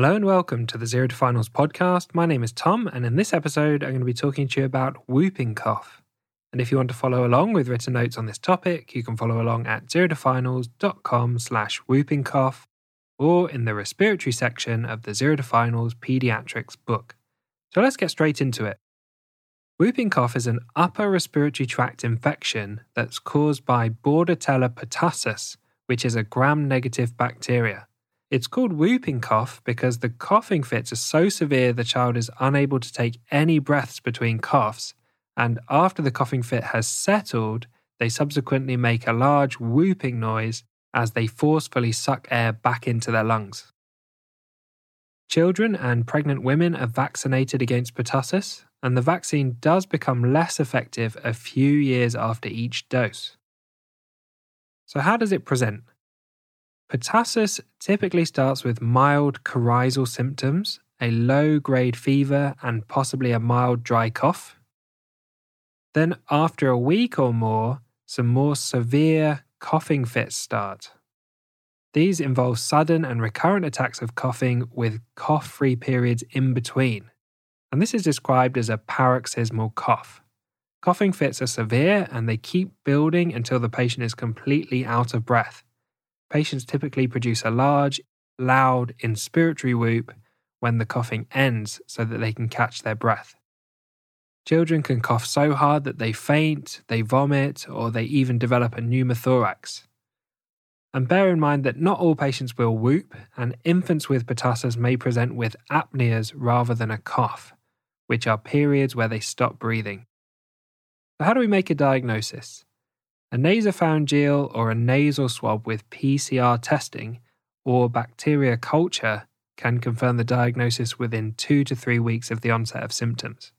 Hello and welcome to the Zero to Finals podcast. My name is Tom, and in this episode, I'm going to be talking to you about whooping cough. And if you want to follow along with written notes on this topic, you can follow along at zerotofinals.com slash whooping cough or in the respiratory section of the Zero to Finals Pediatrics book. So let's get straight into it. Whooping cough is an upper respiratory tract infection that's caused by Bordetella pertussis, which is a gram negative bacteria. It's called whooping cough because the coughing fits are so severe the child is unable to take any breaths between coughs, and after the coughing fit has settled, they subsequently make a large whooping noise as they forcefully suck air back into their lungs. Children and pregnant women are vaccinated against pertussis, and the vaccine does become less effective a few years after each dose. So, how does it present? Pertussis typically starts with mild coryzal symptoms, a low grade fever, and possibly a mild dry cough. Then, after a week or more, some more severe coughing fits start. These involve sudden and recurrent attacks of coughing with cough free periods in between and this is described as a paroxysmal cough. Coughing fits are severe and they keep building until the patient is completely out of breath. Patients typically produce a large, loud, inspiratory whoop when the coughing ends so that they can catch their breath. Children can cough so hard that they faint, they vomit, or they even develop a pneumothorax. And bear in mind that not all patients will whoop, and infants with pertussis may present with apneas rather than a cough which are periods where they stop breathing. So, how do we make a diagnosis? A nasopharyngeal or a nasal swab with PCR testing or bacteria culture can confirm the diagnosis within two to three weeks of the onset of symptoms.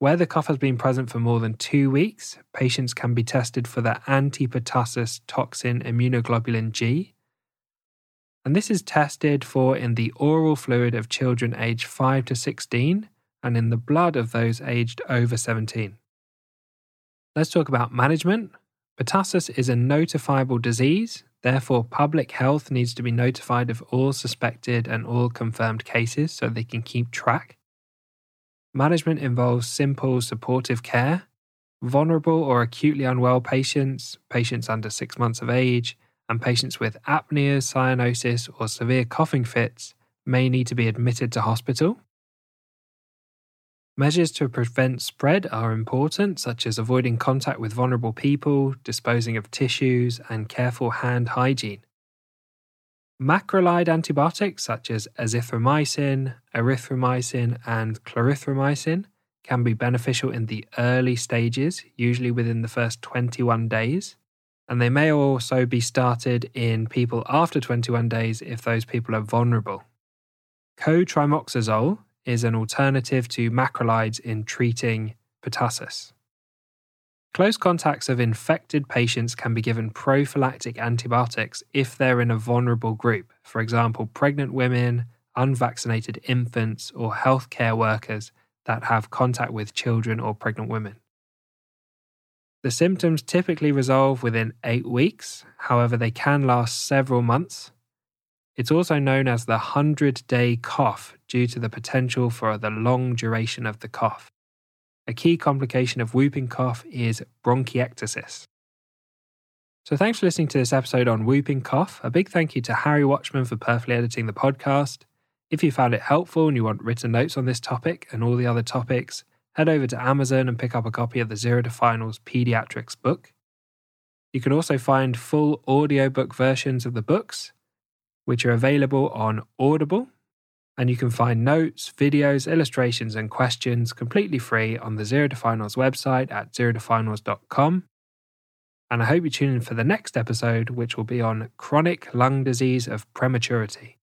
Where the cough has been present for more than two weeks, patients can be tested for the anti-pertussis toxin immunoglobulin G. And this is tested for in the oral fluid of children aged 5 to 16 and in the blood of those aged over 17. Let's talk about management. Pertussis is a notifiable disease, therefore, public health needs to be notified of all suspected and all confirmed cases so they can keep track. Management involves simple supportive care. Vulnerable or acutely unwell patients, patients under six months of age, and patients with apnea, cyanosis, or severe coughing fits may need to be admitted to hospital. Measures to prevent spread are important, such as avoiding contact with vulnerable people, disposing of tissues, and careful hand hygiene. Macrolide antibiotics such as azithromycin, erythromycin, and clarithromycin can be beneficial in the early stages, usually within the first 21 days. And they may also be started in people after 21 days if those people are vulnerable. Cotrimoxazole is an alternative to macrolides in treating pertussis. Close contacts of infected patients can be given prophylactic antibiotics if they're in a vulnerable group, for example, pregnant women, unvaccinated infants, or healthcare workers that have contact with children or pregnant women. The symptoms typically resolve within eight weeks, however, they can last several months, it's also known as the 100 day cough due to the potential for the long duration of the cough. A key complication of whooping cough is bronchiectasis. So, thanks for listening to this episode on whooping cough. A big thank you to Harry Watchman for perfectly editing the podcast. If you found it helpful and you want written notes on this topic and all the other topics, head over to Amazon and pick up a copy of the Zero to Finals Pediatrics book. You can also find full audiobook versions of the books which are available on Audible. And you can find notes, videos, illustrations, and questions completely free on the Zero to Finals website at zerotofinals.com. And I hope you tune in for the next episode, which will be on chronic lung disease of prematurity.